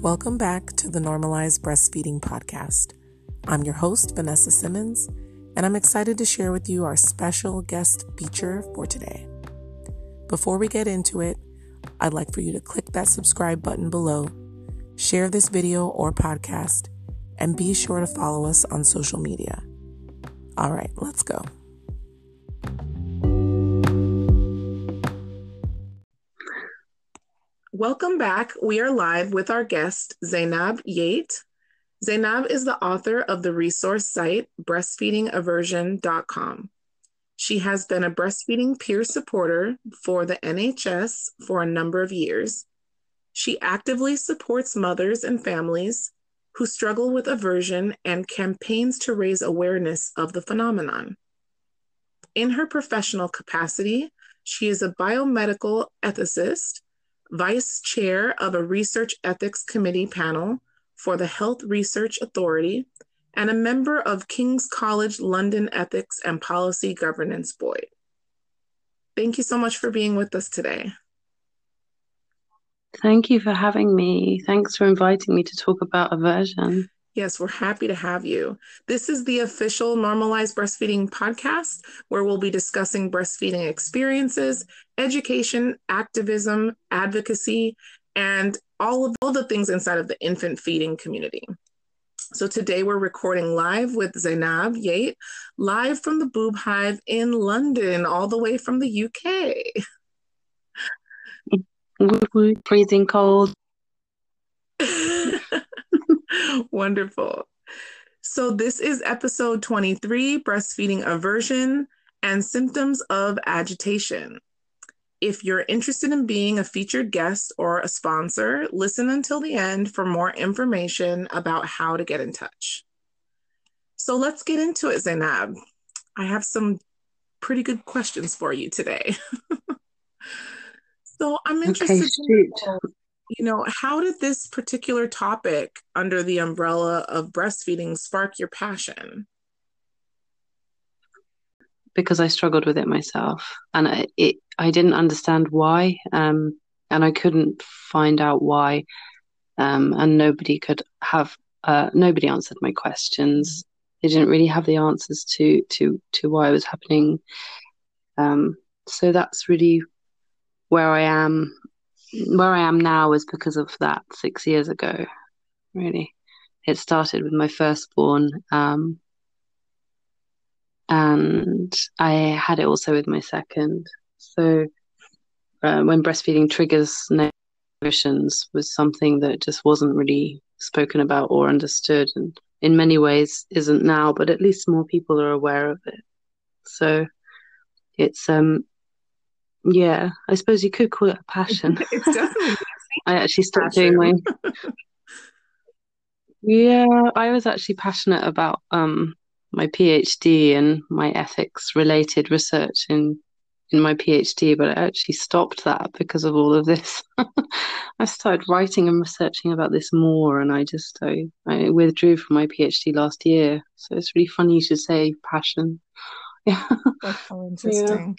Welcome back to the Normalized Breastfeeding Podcast. I'm your host, Vanessa Simmons, and I'm excited to share with you our special guest feature for today. Before we get into it, I'd like for you to click that subscribe button below, share this video or podcast, and be sure to follow us on social media. All right, let's go. Welcome back. We are live with our guest, Zainab Yate. Zainab is the author of the resource site breastfeedingaversion.com. She has been a breastfeeding peer supporter for the NHS for a number of years. She actively supports mothers and families who struggle with aversion and campaigns to raise awareness of the phenomenon. In her professional capacity, she is a biomedical ethicist, vice chair of a research ethics committee panel for the Health Research Authority, and a member of King's College London Ethics and Policy Governance Board. Thank you so much for being with us today. Thank you for having me. Thanks for inviting me to talk about aversion. Yes, we're happy to have you. This is the official Normalized Breastfeeding podcast, where we'll be discussing breastfeeding experiences, education, activism, advocacy, and all of all the things inside of the infant feeding community. So today we're recording live with Zainab Yate, live from the Boob Hive in London, all the way from the UK. Freezing cold. Wonderful. So this is episode 23, breastfeeding aversion and symptoms of agitation. If you're interested in being a featured guest or a sponsor, listen until the end for more information about how to get in touch. So let's get into it, Zainab. I have some pretty good questions for you today. so I'm interested okay, in, you know, how did this particular topic under the umbrella of breastfeeding spark your passion? Because I struggled with it myself, and I, it I didn't understand why, um, and I couldn't find out why, um, and nobody could have uh, nobody answered my questions. They didn't really have the answers to to to why it was happening. Um, so that's really where I am. Where I am now is because of that six years ago. Really, it started with my firstborn. Um, and I had it also with my second. So uh, when breastfeeding triggers emotions was something that just wasn't really spoken about or understood, and in many ways isn't now, but at least more people are aware of it. So it's um yeah, I suppose you could call it a passion. it's definitely. I actually started doing my. yeah, I was actually passionate about um my PhD and my ethics related research in in my PhD, but I actually stopped that because of all of this. I started writing and researching about this more, and I just I, I withdrew from my PhD last year. So it's really funny you should say passion. Yeah, that's so interesting. Yeah.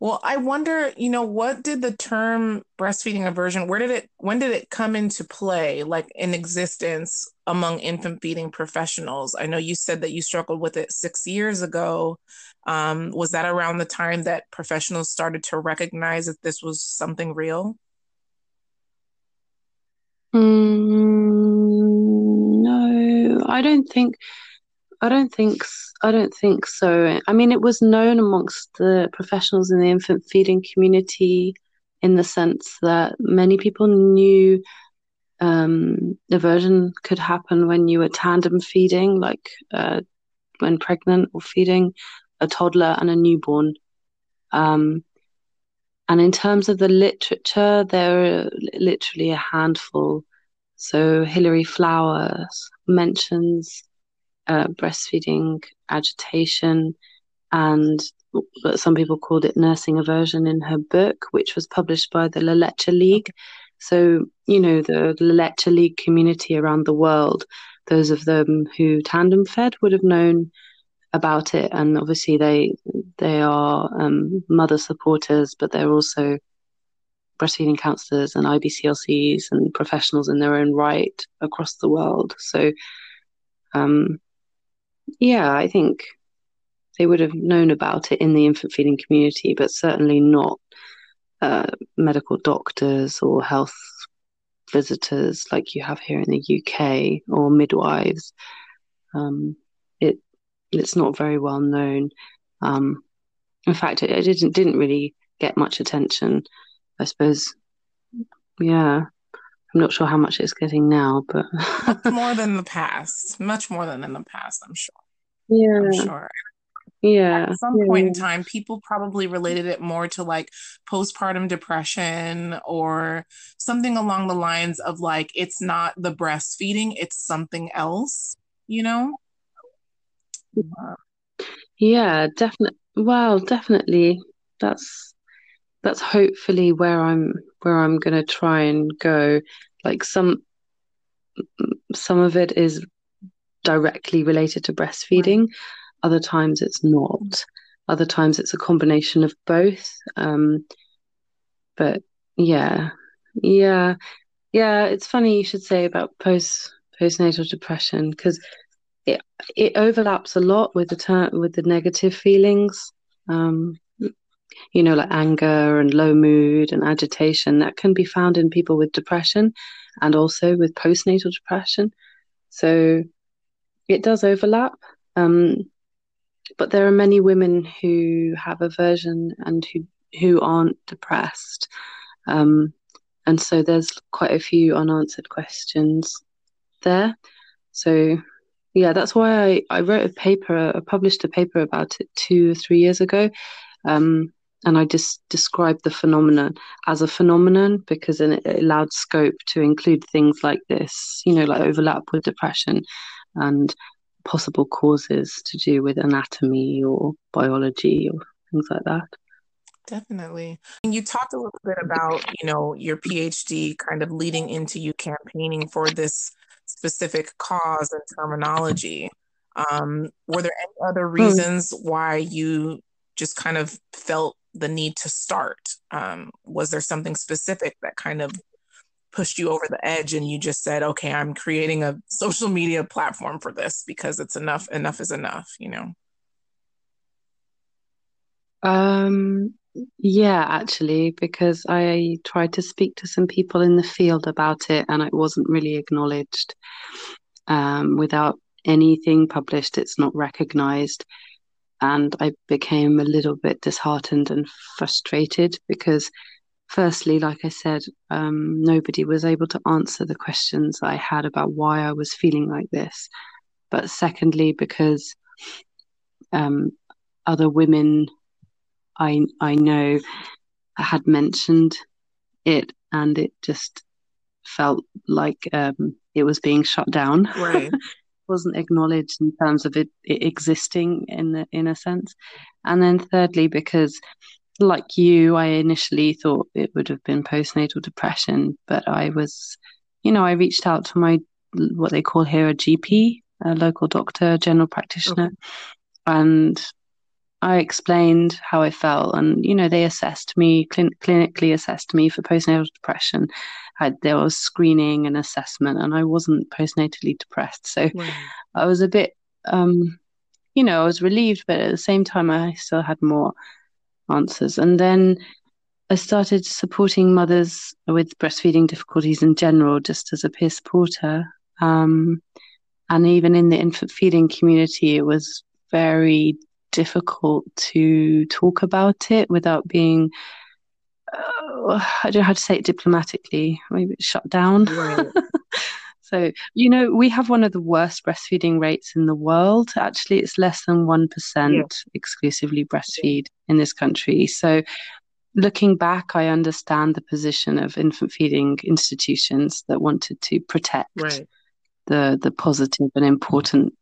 Well, I wonder, you know, what did the term breastfeeding aversion, where did it, when did it come into play, like in existence among infant feeding professionals? I know you said that you struggled with it six years ago. Um, was that around the time that professionals started to recognize that this was something real? Mm, no, I don't think. I don't think I don't think so. I mean, it was known amongst the professionals in the infant feeding community in the sense that many people knew um, aversion could happen when you were tandem feeding, like uh, when pregnant or feeding a toddler and a newborn. Um, and in terms of the literature, there are literally a handful. So Hilary Flowers mentions uh, breastfeeding agitation and some people called it nursing aversion in her book, which was published by the La Leche League. So, you know, the La Leche League community around the world, those of them who tandem fed would have known about it. And obviously they they are um, mother supporters, but they're also breastfeeding counselors and IBCLCs and professionals in their own right across the world. So, um, yeah, I think they would have known about it in the infant feeding community, but certainly not uh, medical doctors or health visitors like you have here in the UK or midwives. Um, it it's not very well known. Um, in fact, it, it, didn't didn't really get much attention. I suppose. Yeah, I'm not sure how much it's getting now, but much more than the past. Much more than in the past, I'm sure. Yeah, I'm sure. Yeah. At some yeah. point in time, people probably related it more to like postpartum depression or something along the lines of like, it's not the breastfeeding, it's something else, you know? Yeah, definitely. Well, definitely. That's that's hopefully where I'm where I'm gonna try and go. Like some some of it is directly related to breastfeeding. Other times it's not. Other times it's a combination of both. Um, but yeah, yeah, yeah. It's funny you should say about post postnatal depression because it it overlaps a lot with the ter- with the negative feelings. Um, you know, like anger and low mood and agitation that can be found in people with depression and also with postnatal depression. So it does overlap. Um, but there are many women who have aversion and who who aren't depressed um, and so there's quite a few unanswered questions there so yeah that's why i, I wrote a paper i published a paper about it two or three years ago um, and i just described the phenomenon as a phenomenon because it allowed scope to include things like this you know like overlap with depression and possible causes to do with anatomy or biology or things like that. Definitely. And you talked a little bit about, you know, your PhD kind of leading into you campaigning for this specific cause and terminology. Um, were there any other hmm. reasons why you just kind of felt the need to start? Um, was there something specific that kind of pushed you over the edge and you just said okay i'm creating a social media platform for this because it's enough enough is enough you know? Um yeah actually because i tried to speak to some people in the field about it and it wasn't really acknowledged um without anything published. It's not recognized and i became a little bit disheartened and frustrated because firstly, like I said, um, nobody was able to answer the questions I had about why I was feeling like this. But secondly, because um, other women I I know had mentioned it, and it just felt like um, it was being shut down. Right. wasn't acknowledged in terms of it, it existing in the, in a sense, and then thirdly, because like you, I initially thought it would have been postnatal depression, but I was, you know, I reached out to my what they call here a GP, a local doctor, general practitioner, okay. and I explained how I felt, and you know, they assessed me cl- clinically assessed me for postnatal depression. I, there was screening and assessment, and I wasn't postnatally depressed, so I was a bit, um, you know, I was relieved, but at the same time, I still had more answers. And then I started supporting mothers with breastfeeding difficulties in general, just as a peer supporter. Um, and even in the infant feeding community, it was very difficult to talk about it without being, uh, I don't know how to say it diplomatically, maybe shut down. Right. So, you know, we have one of the worst breastfeeding rates in the world. Actually, it's less than 1% yeah. exclusively breastfeed in this country. So, looking back, I understand the position of infant feeding institutions that wanted to protect right. the, the positive and important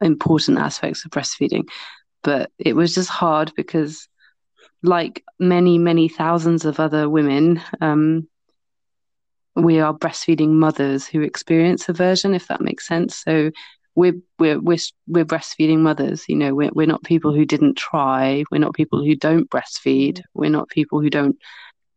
important aspects of breastfeeding. But it was just hard because, like many, many thousands of other women, um, we are breastfeeding mothers who experience aversion, if that makes sense. So we're we're we're we're breastfeeding mothers. You know, we're we're not people who didn't try. We're not people who don't breastfeed. We're not people who don't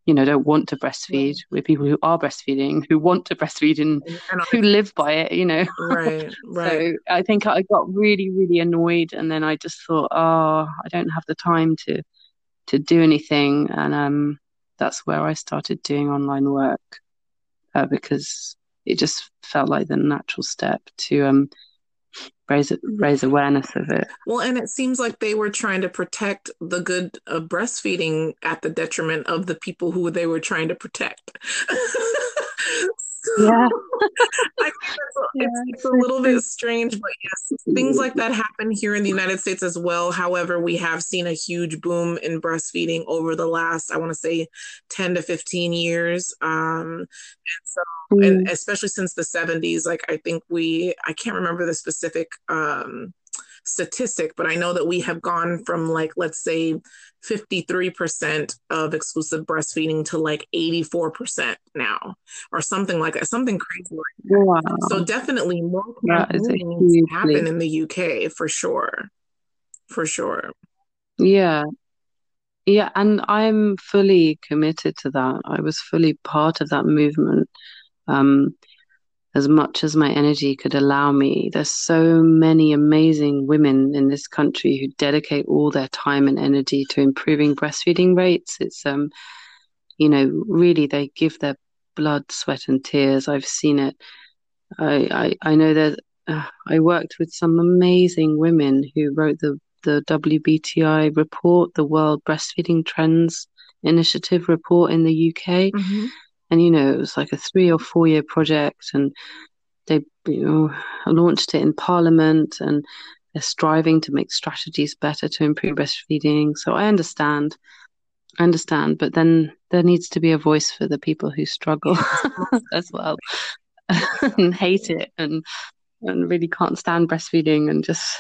you know don't want to breastfeed we're people who are breastfeeding who want to breastfeed and, and who live by it you know. Right right. So i think i got really really annoyed and then i just thought oh i don't have the time to to do anything. And um that's where i started doing online work uh, because it just felt like the natural step to um raise raise awareness of it. Well, and it seems like they were trying to protect the good of breastfeeding at the detriment of the people who they were trying to protect. yeah. I yeah, it's, it's, a little bit strange, but yes, things like that happen here in the United States as well. However, we have seen a huge boom in breastfeeding over the last, I want to say, 10 to 15 years. Um, and so, mm. and especially since the 70s, like I think we, I can't remember the specific um, statistic, but I know that we have gone from like, let's say, 53% of exclusive breastfeeding to like 84% now, or something like that, something crazy like that. Wow. So definitely more campaigns happen in the UK for sure. For sure. Yeah. Yeah, and I'm fully committed to that. I was fully part of that movement. Um, as much as my energy could allow me. There's so many amazing women in this country who dedicate all their time and energy to improving breastfeeding rates. It's um, you know, really they give their blood, sweat, and tears. I've seen it. I I, I know that uh, I worked with some amazing women who wrote the the WBTI report, the World Breastfeeding Trends Initiative report in the UK. Mm-hmm and you know it was like a three or four year project and they you know launched it in parliament and they're striving to make strategies better to improve breastfeeding so i understand i understand but then there needs to be a voice for the people who struggle as well and hate it and and really can't stand breastfeeding and just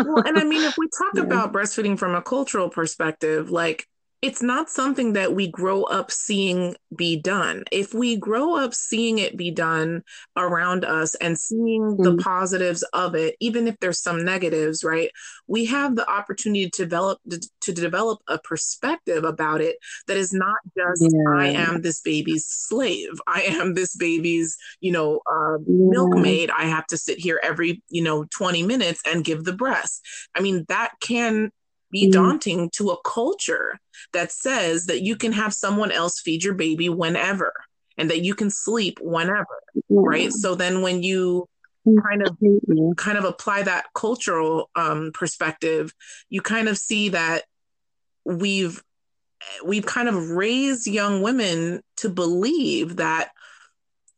well and i mean if we talk yeah. about breastfeeding from a cultural perspective like it's not something that we grow up seeing be done. If we grow up seeing it be done around us and seeing mm-hmm. the positives of it, even if there's some negatives, right? We have the opportunity to develop to develop a perspective about it that is not just yeah. I am this baby's slave. I am this baby's, you know, uh, yeah. milkmaid. I have to sit here every, you know, 20 minutes and give the breast. I mean, that can be mm-hmm. daunting to a culture that says that you can have someone else feed your baby whenever and that you can sleep whenever yeah. right so then when you kind of kind of apply that cultural um, perspective you kind of see that we've we've kind of raised young women to believe that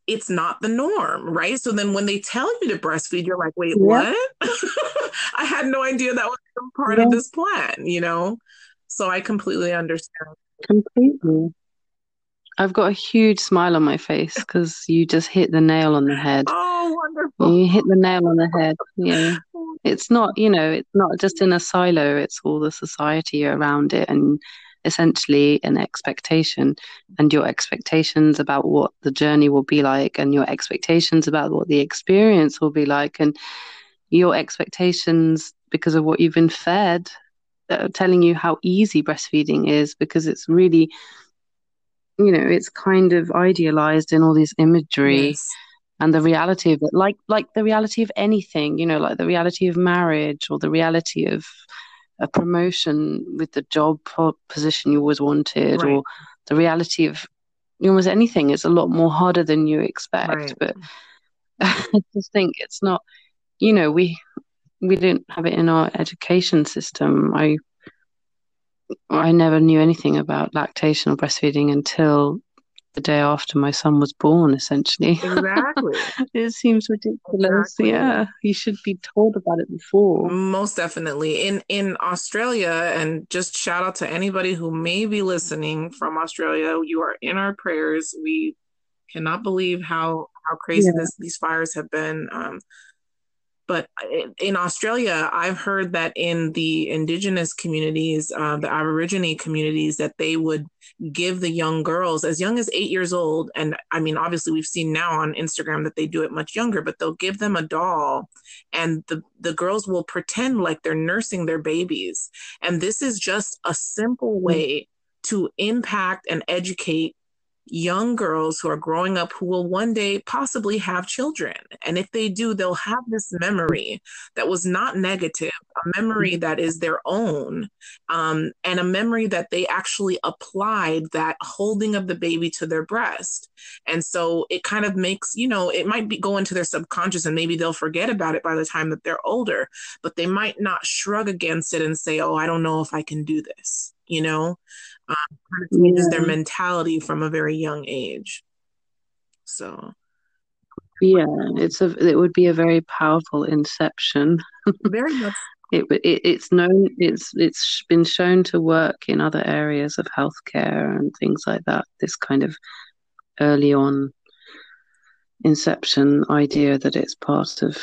it's not the norm, right? So then when they tell you to breastfeed, you're like, wait, what? I had no idea that was part of this plan, you know? So I completely understand. Completely. I've got a huge smile on my face because you just hit the nail on the head. Oh, wonderful. You hit the nail on the head. Yeah. It's not, you know, it's not just in a silo, it's all the society around it. And essentially an expectation and your expectations about what the journey will be like and your expectations about what the experience will be like and your expectations because of what you've been fed uh, telling you how easy breastfeeding is because it's really you know it's kind of idealized in all these imagery yes. and the reality of it like like the reality of anything you know like the reality of marriage or the reality of a promotion with the job position you always wanted right. or the reality of almost anything is a lot more harder than you expect right. but i just think it's not you know we we didn't have it in our education system i i never knew anything about lactation or breastfeeding until the day after my son was born, essentially. Exactly. it seems ridiculous. Exactly. Yeah, you should be told about it before. Most definitely. In in Australia, and just shout out to anybody who may be listening from Australia. You are in our prayers. We cannot believe how how crazy yeah. this, these fires have been. Um, but in Australia, I've heard that in the indigenous communities, uh, the Aborigine communities, that they would give the young girls as young as eight years old. And I mean, obviously, we've seen now on Instagram that they do it much younger, but they'll give them a doll and the, the girls will pretend like they're nursing their babies. And this is just a simple way to impact and educate young girls who are growing up who will one day possibly have children. And if they do, they'll have this memory that was not negative, a memory that is their own, um, and a memory that they actually applied that holding of the baby to their breast. And so it kind of makes, you know, it might be go into their subconscious and maybe they'll forget about it by the time that they're older, but they might not shrug against it and say, oh, I don't know if I can do this, you know? Um, kind of changes yeah. their mentality from a very young age. So, yeah, it's a it would be a very powerful inception. very much. it, it it's known it's it's been shown to work in other areas of healthcare and things like that. This kind of early on inception idea that it's part of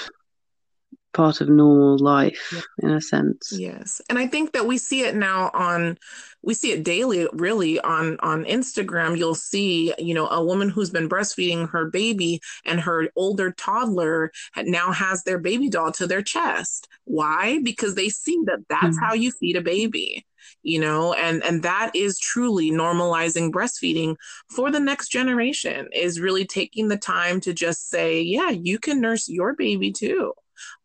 part of normal life yeah. in a sense. Yes. And i think that we see it now on we see it daily really on on instagram. You'll see you know a woman who's been breastfeeding her baby and her older toddler now has their baby doll to their chest. Why? Because they see that that's mm-hmm. how you feed a baby you know? And and that is truly normalizing breastfeeding for the next generation is really taking the time to just say yeah you can nurse your baby too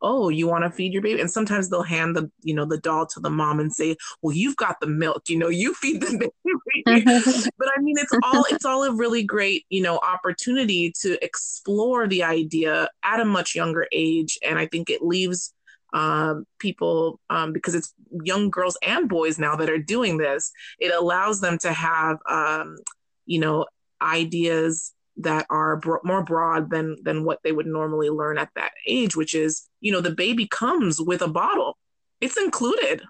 oh you want to feed your baby? And sometimes they'll hand the you know the doll to the mom and say well you've got the milk you know you feed the baby. But i mean it's all it's all a really great you know opportunity to explore the idea at a much younger age. And i think it leaves um, people um, because it's young girls and boys now that are doing this it allows them to have um, you know ideas that are bro- more broad than than what they would normally learn at that age which is you know the baby comes with a bottle. It's included.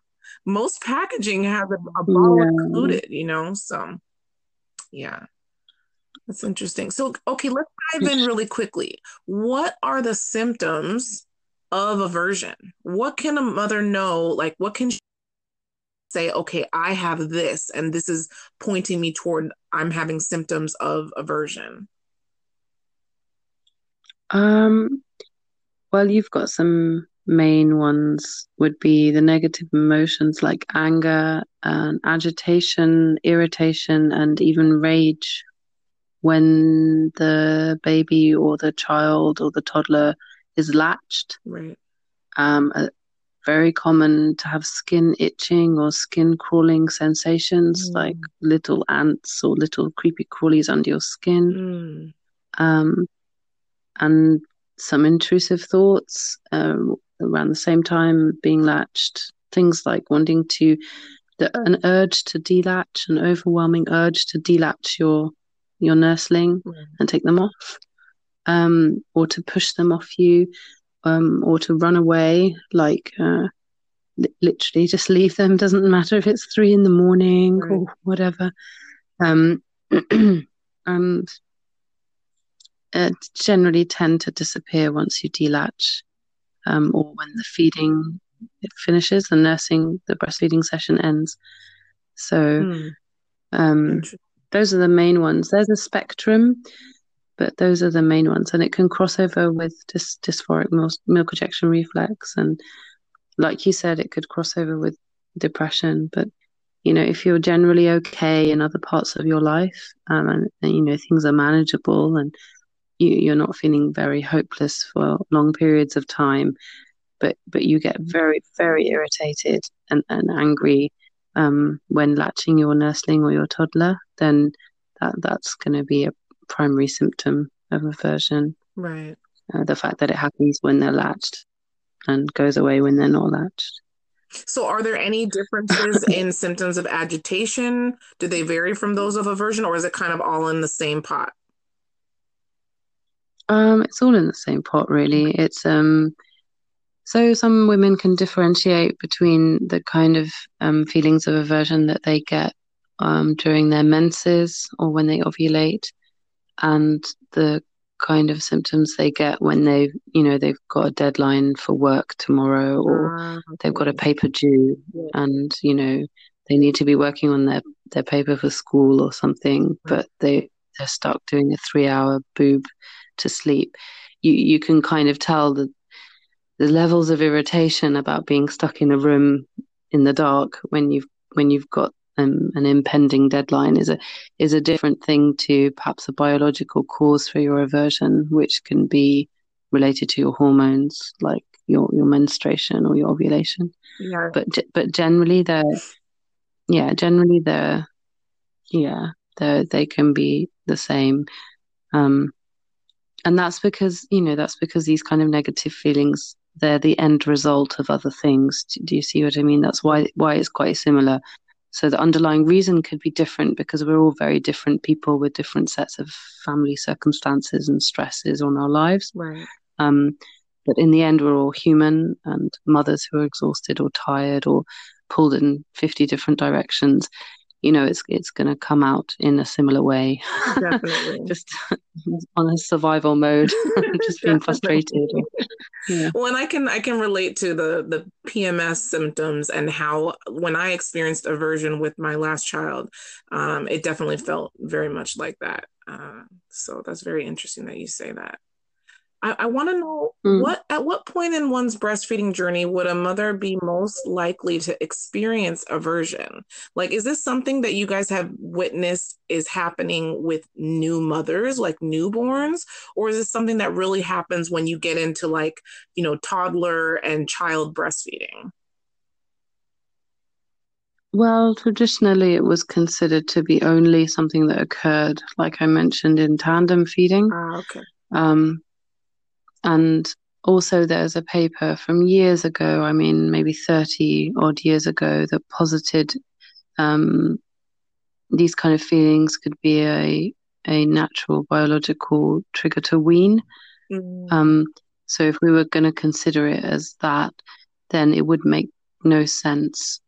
Most packaging has a, a bottle yeah. included you know so yeah. That's interesting. So okay let's dive in really quickly. What are the symptoms of aversion? What can a mother know? Like what can she say okay i have this and this is pointing me toward i'm having symptoms of aversion um, well, you've got some main ones would be the negative emotions like anger and agitation, irritation, and even rage when the baby or the child or the toddler is latched. Right. Um, uh, very common to have skin itching or skin crawling sensations mm. like little ants or little creepy crawlies under your skin. Mm. Um, and some intrusive thoughts um, around the same time being latched things like wanting to the, an urge to delatch an overwhelming urge to delatch your your nursling mm. and take them off um, or to push them off you um, or to run away like uh, li- literally just leave them doesn't matter if it's three in the morning right. or whatever um, and uh, generally tend to disappear once you delatch um, or when the feeding finishes, the nursing, the breastfeeding session ends. So mm. um, those are the main ones. There's a spectrum, but those are the main ones, and it can cross over with dys- dysphoric milk ejection reflex, and like you said, it could cross over with depression. But you know, if you're generally okay in other parts of your life, um, and, and you know things are manageable, and you, you're not feeling very hopeless for long periods of time, but but you get very very irritated and, and angry um, when latching your nursling or your toddler, then that that's going to be a primary symptom of aversion. Right. Uh, the fact that it happens when they're latched and goes away when they're not latched. So, are there any differences in symptoms of agitation? Do they vary from those of aversion, or is it kind of all in the same pot? Um, it's all in the same pot, really. It's um, so some women can differentiate between the kind of um, feelings of aversion that they get um, during their menses or when they ovulate, and the kind of symptoms they get when they, you know, they've got a deadline for work tomorrow or okay. they've got a paper due, yeah. and you know they need to be working on their their paper for school or something, but they they're stuck doing a three hour boob to sleep, you you can kind of tell the the levels of irritation about being stuck in a room in the dark when you've when you've got um, an impending deadline is a is a different thing to perhaps a biological cause for your aversion, which can be related to your hormones, like your your menstruation or your ovulation. Yeah. But but generally, they're yeah, generally they're yeah, they they can be the same. Um, and that's because you know that's because these kind of negative feelings they're the end result of other things. Do you see what I mean? That's why why it's quite similar. So the underlying reason could be different because we're all very different people with different sets of family circumstances and stresses on our lives. Right. Um, but in the end, we're all human and mothers who are exhausted or tired or pulled in 50 different directions you know it's it's going to come out in a similar way. Definitely. Just on a survival mode just being frustrated. Yeah. well and i can i can relate to the the pms symptoms and how when i experienced aversion with my last child um, it definitely felt very much like that. Uh, so that's very interesting that you say that I, I want to know mm. what at what point in one's breastfeeding journey would a mother be most likely to experience aversion? Like, is this something that you guys have witnessed is happening with new mothers, like newborns, or is this something that really happens when you get into like you know toddler and child breastfeeding? Well, traditionally, it was considered to be only something that occurred, like I mentioned, in tandem feeding. Ah, okay. Um, and also, there's a paper from years ago, I mean, maybe 30 odd years ago, that posited um, these kind of feelings could be a, a natural biological trigger to wean. Mm. Um, so, if we were going to consider it as that, then it would make no sense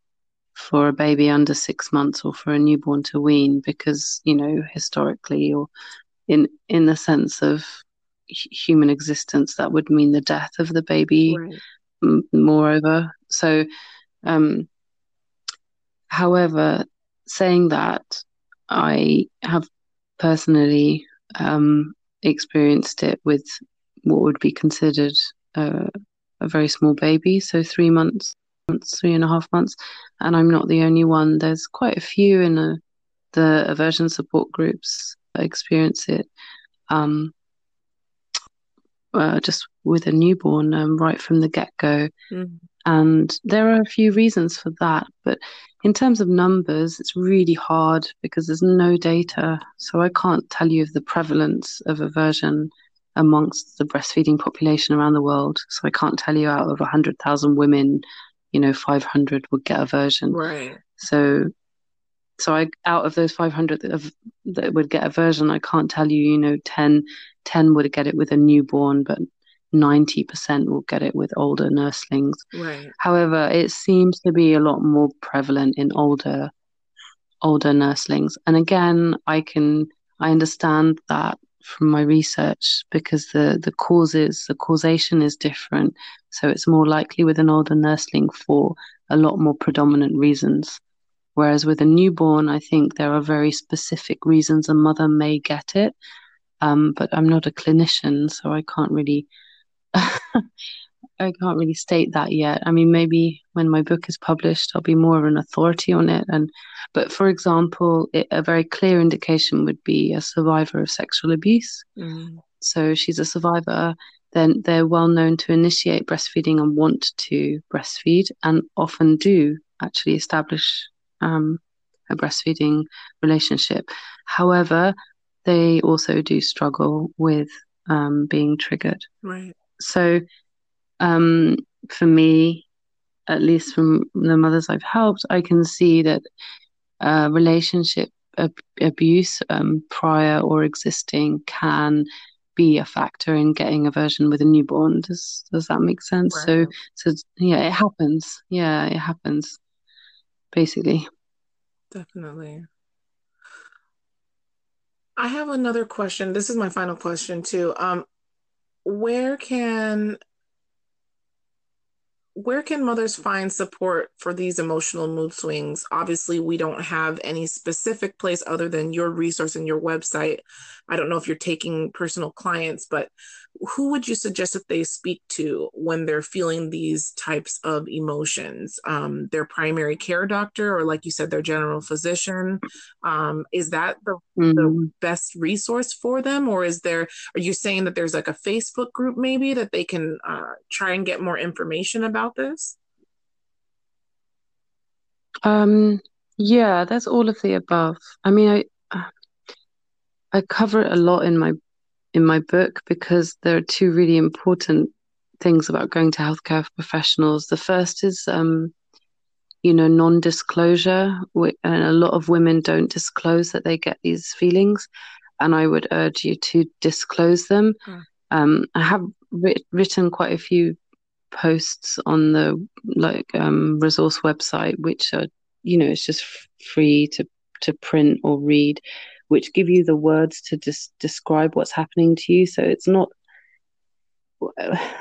for a baby under six months or for a newborn to wean because, you know, historically or in in the sense of human existence, that would mean the death of the baby. Right. M- moreover, so, um, however, saying that, I have personally um, experienced it with what would be considered a very small baby, so three months, three and a half months, and I'm not the only one. There's quite a few in a, the aversion support groups experience it. Um, uh, just with a newborn um, right from the get go. Mm. And there are a few reasons for that. But in terms of numbers, it's really hard because there's no data. So I can't tell you of the prevalence of aversion amongst the breastfeeding population around the world. So I can't tell you out of 100,000 women, you know, 500 would get aversion. Right. So so I out of those 500 that, have, that would get a version, I can't tell you, you know, 10 10 would get it with a newborn, but 90% will get it with older nurslings. Right. However, it seems to be a lot more prevalent in older older nurslings. And again, I can I understand that from my research because the the causes the causation is different. So it's more likely with an older nursling for a lot more predominant reasons. Whereas with a newborn, I think there are very specific reasons a mother may get it um, but I'm not a clinician, so I can't really. I can't really state that yet. I mean, maybe when my book is published, I'll be more of an authority on it. And, but for example, it, a very clear indication would be a survivor of sexual abuse. Mm. So she's a survivor. Then they're well known to initiate breastfeeding and want to breastfeed, and often do actually establish um, a breastfeeding relationship. However, they also do struggle with um, being triggered. Right. So, um, for me, at least from the mothers I've helped, I can see that uh, relationship ab- abuse, um, prior or existing, can be a factor in getting aversion with a newborn. Does does that make sense? So, so yeah, it happens. Yeah, it happens. Basically. Definitely. I have another question. This is my final question too. Um, where can where can mothers find support for these emotional mood swings? Obviously, we don't have any specific place other than your resource and your website. I don't know if you're taking personal clients, but who would you suggest that they speak to when they're feeling these types of emotions? Um, their primary care doctor, or like you said, their general physician. Um, is that the, mm-hmm. the best resource for them, or is there? Are you saying that there's like a Facebook group maybe that they can uh, try and get more information about this? Um, yeah, that's all of the above. I mean, I I cover it a lot in my in my book because there are two really important things about going to healthcare professionals. The first is, um, you know, non-disclosure, and a lot of women don't disclose that they get these feelings, and I would urge you to disclose them. Mm. Um, I have writ- written quite a few posts on the like um, resource website, which are, you know, it's just f- free to to print or read which give you the words to just describe what's happening to you. So it's not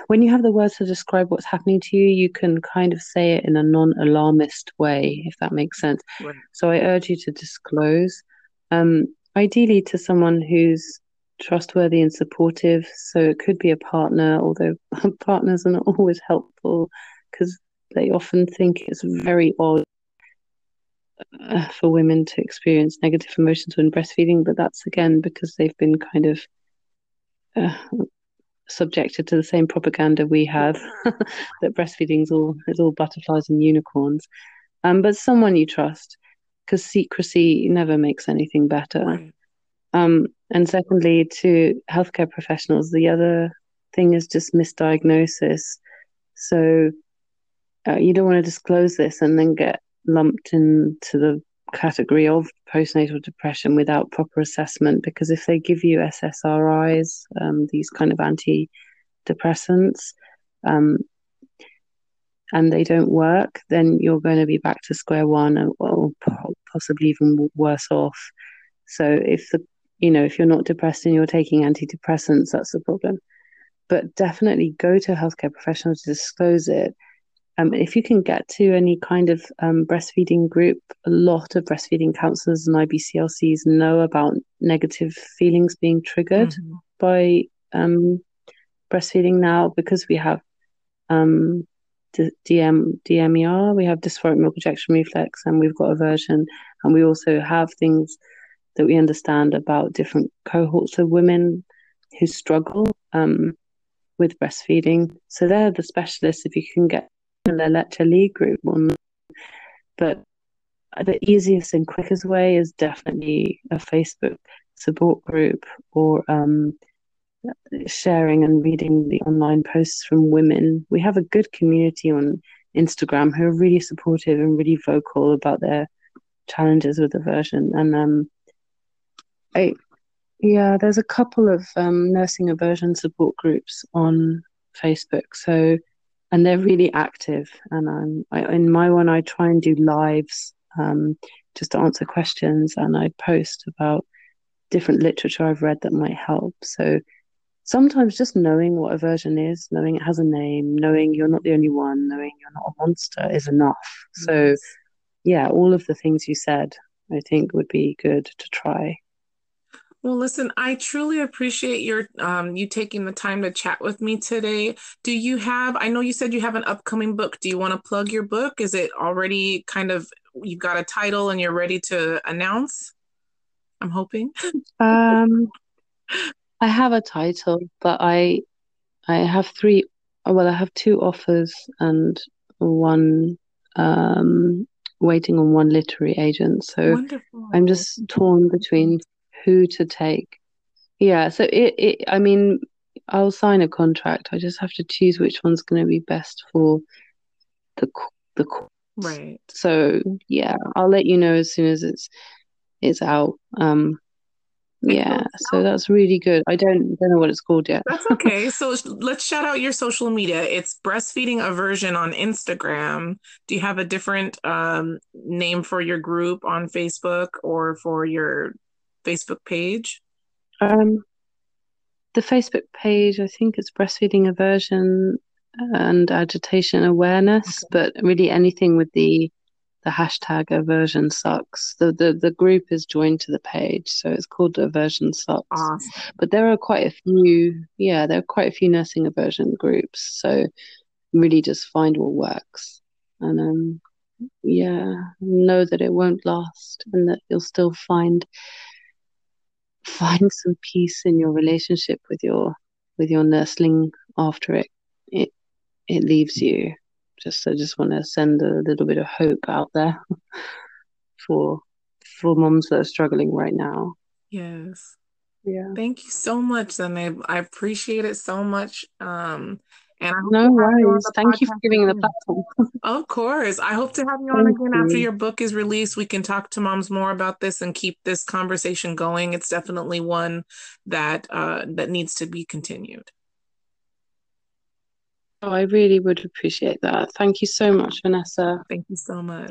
when you have the words to describe what's happening to you, you can kind of say it in a non-alarmist way, if that makes sense. Right. So I urge you to disclose, um, ideally to someone who's trustworthy and supportive. So it could be a partner, although partners are not always helpful because they often think it's very odd uh, for women to experience negative emotions when breastfeeding, but that's again because they've been kind of uh, subjected to the same propaganda we have that breastfeeding is all is all butterflies and unicorns. Um, but someone you trust, because secrecy never makes anything better. Right. Um, and secondly, to healthcare professionals, the other thing is just misdiagnosis. So uh, you don't want to disclose this and then get lumped into the category of postnatal depression without proper assessment because if they give you SSRIs, um, these kind of antidepressants, um, and they don't work, then you're going to be back to square one or, or possibly even worse off. So if the you know if you're not depressed and you're taking antidepressants, that's the problem. But definitely go to a healthcare professional to disclose it um, if you can get to any kind of um, breastfeeding group, a lot of breastfeeding counselors and IBCLCs know about negative feelings being triggered mm-hmm. by um, breastfeeding now because we have um, DM, DMER, we have dysphoric milk ejection reflex, and we've got aversion, and we also have things that we understand about different cohorts of women who struggle um, with breastfeeding. So they're the specialists. If you can get the La Leche League group one but the easiest and quickest way is definitely a facebook support group or um, sharing and reading the online posts from women. We have a good community on instagram who are really supportive and really vocal about their challenges with aversion. And um, I, yeah there's a couple of um, nursing aversion support groups on facebook. So and they're really active. And I'm I, in my one, I try and do lives um, just to answer questions, and I post about different literature I've read that might help. So sometimes just knowing what aversion is, knowing it has a name, knowing you're not the only one, knowing you're not a monster is enough. Yes. So yeah, all of the things you said, I think would be good to try. Well, listen, I truly appreciate your um, you taking the time to chat with me today. Do you have? I know you said you have an upcoming book. Do you want to plug your book? Is it already kind of you've got a title and you're ready to announce? I'm hoping. um, I have a title, but I I have three. Well, I have two offers and one um, waiting on one literary agent. So Wonderful. I'm just torn between who to take. Yeah, so it, it I mean, I'll sign a contract. I just have to choose which one's going to be best for the the right. So yeah, I'll let you know as soon as it's it's out. Um, yeah, so that's really good. I don't don't know what it's called yet. That's okay. so let's shout out your social media. It's breastfeeding aversion on Instagram. Do you have a different um, name for your group on Facebook or for your Facebook page? Um, the Facebook page, I think it's breastfeeding aversion, and agitation awareness, okay. but really anything with the the hashtag aversion sucks. The, the the group is joined to the page, so it's called aversion sucks. Awesome. But there are quite a few, yeah, there are quite a few nursing aversion groups. So really, just find what works, and um, yeah, know that it won't last, and that you'll still find find some peace in your relationship with your with your nursling after it it it leaves you just I just want to send a little bit of hope out there for for moms that are struggling right now. Yes. Yeah. Thank you so much, and I, I appreciate it so much. Um, and I no worries. Thank you for giving the platform. of course. I hope to have you on Thank again you. after your book is released. We can talk to moms more about this and keep this conversation going. It's definitely one that uh, that needs to be continued. Oh, I really would appreciate that. Thank you so much, Vanessa. Thank you so much.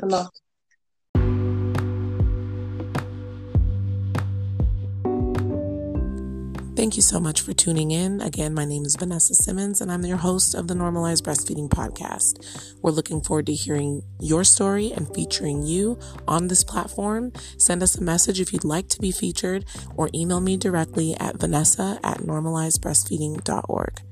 Thank you so much for tuning in. Again, my name is Vanessa Simmons, and I'm your host of the Normalized Breastfeeding Podcast. We're looking forward to hearing your story and featuring you on this platform. Send us a message if you'd like to be featured, or email me directly at vanessa at normalizedbreastfeeding.org.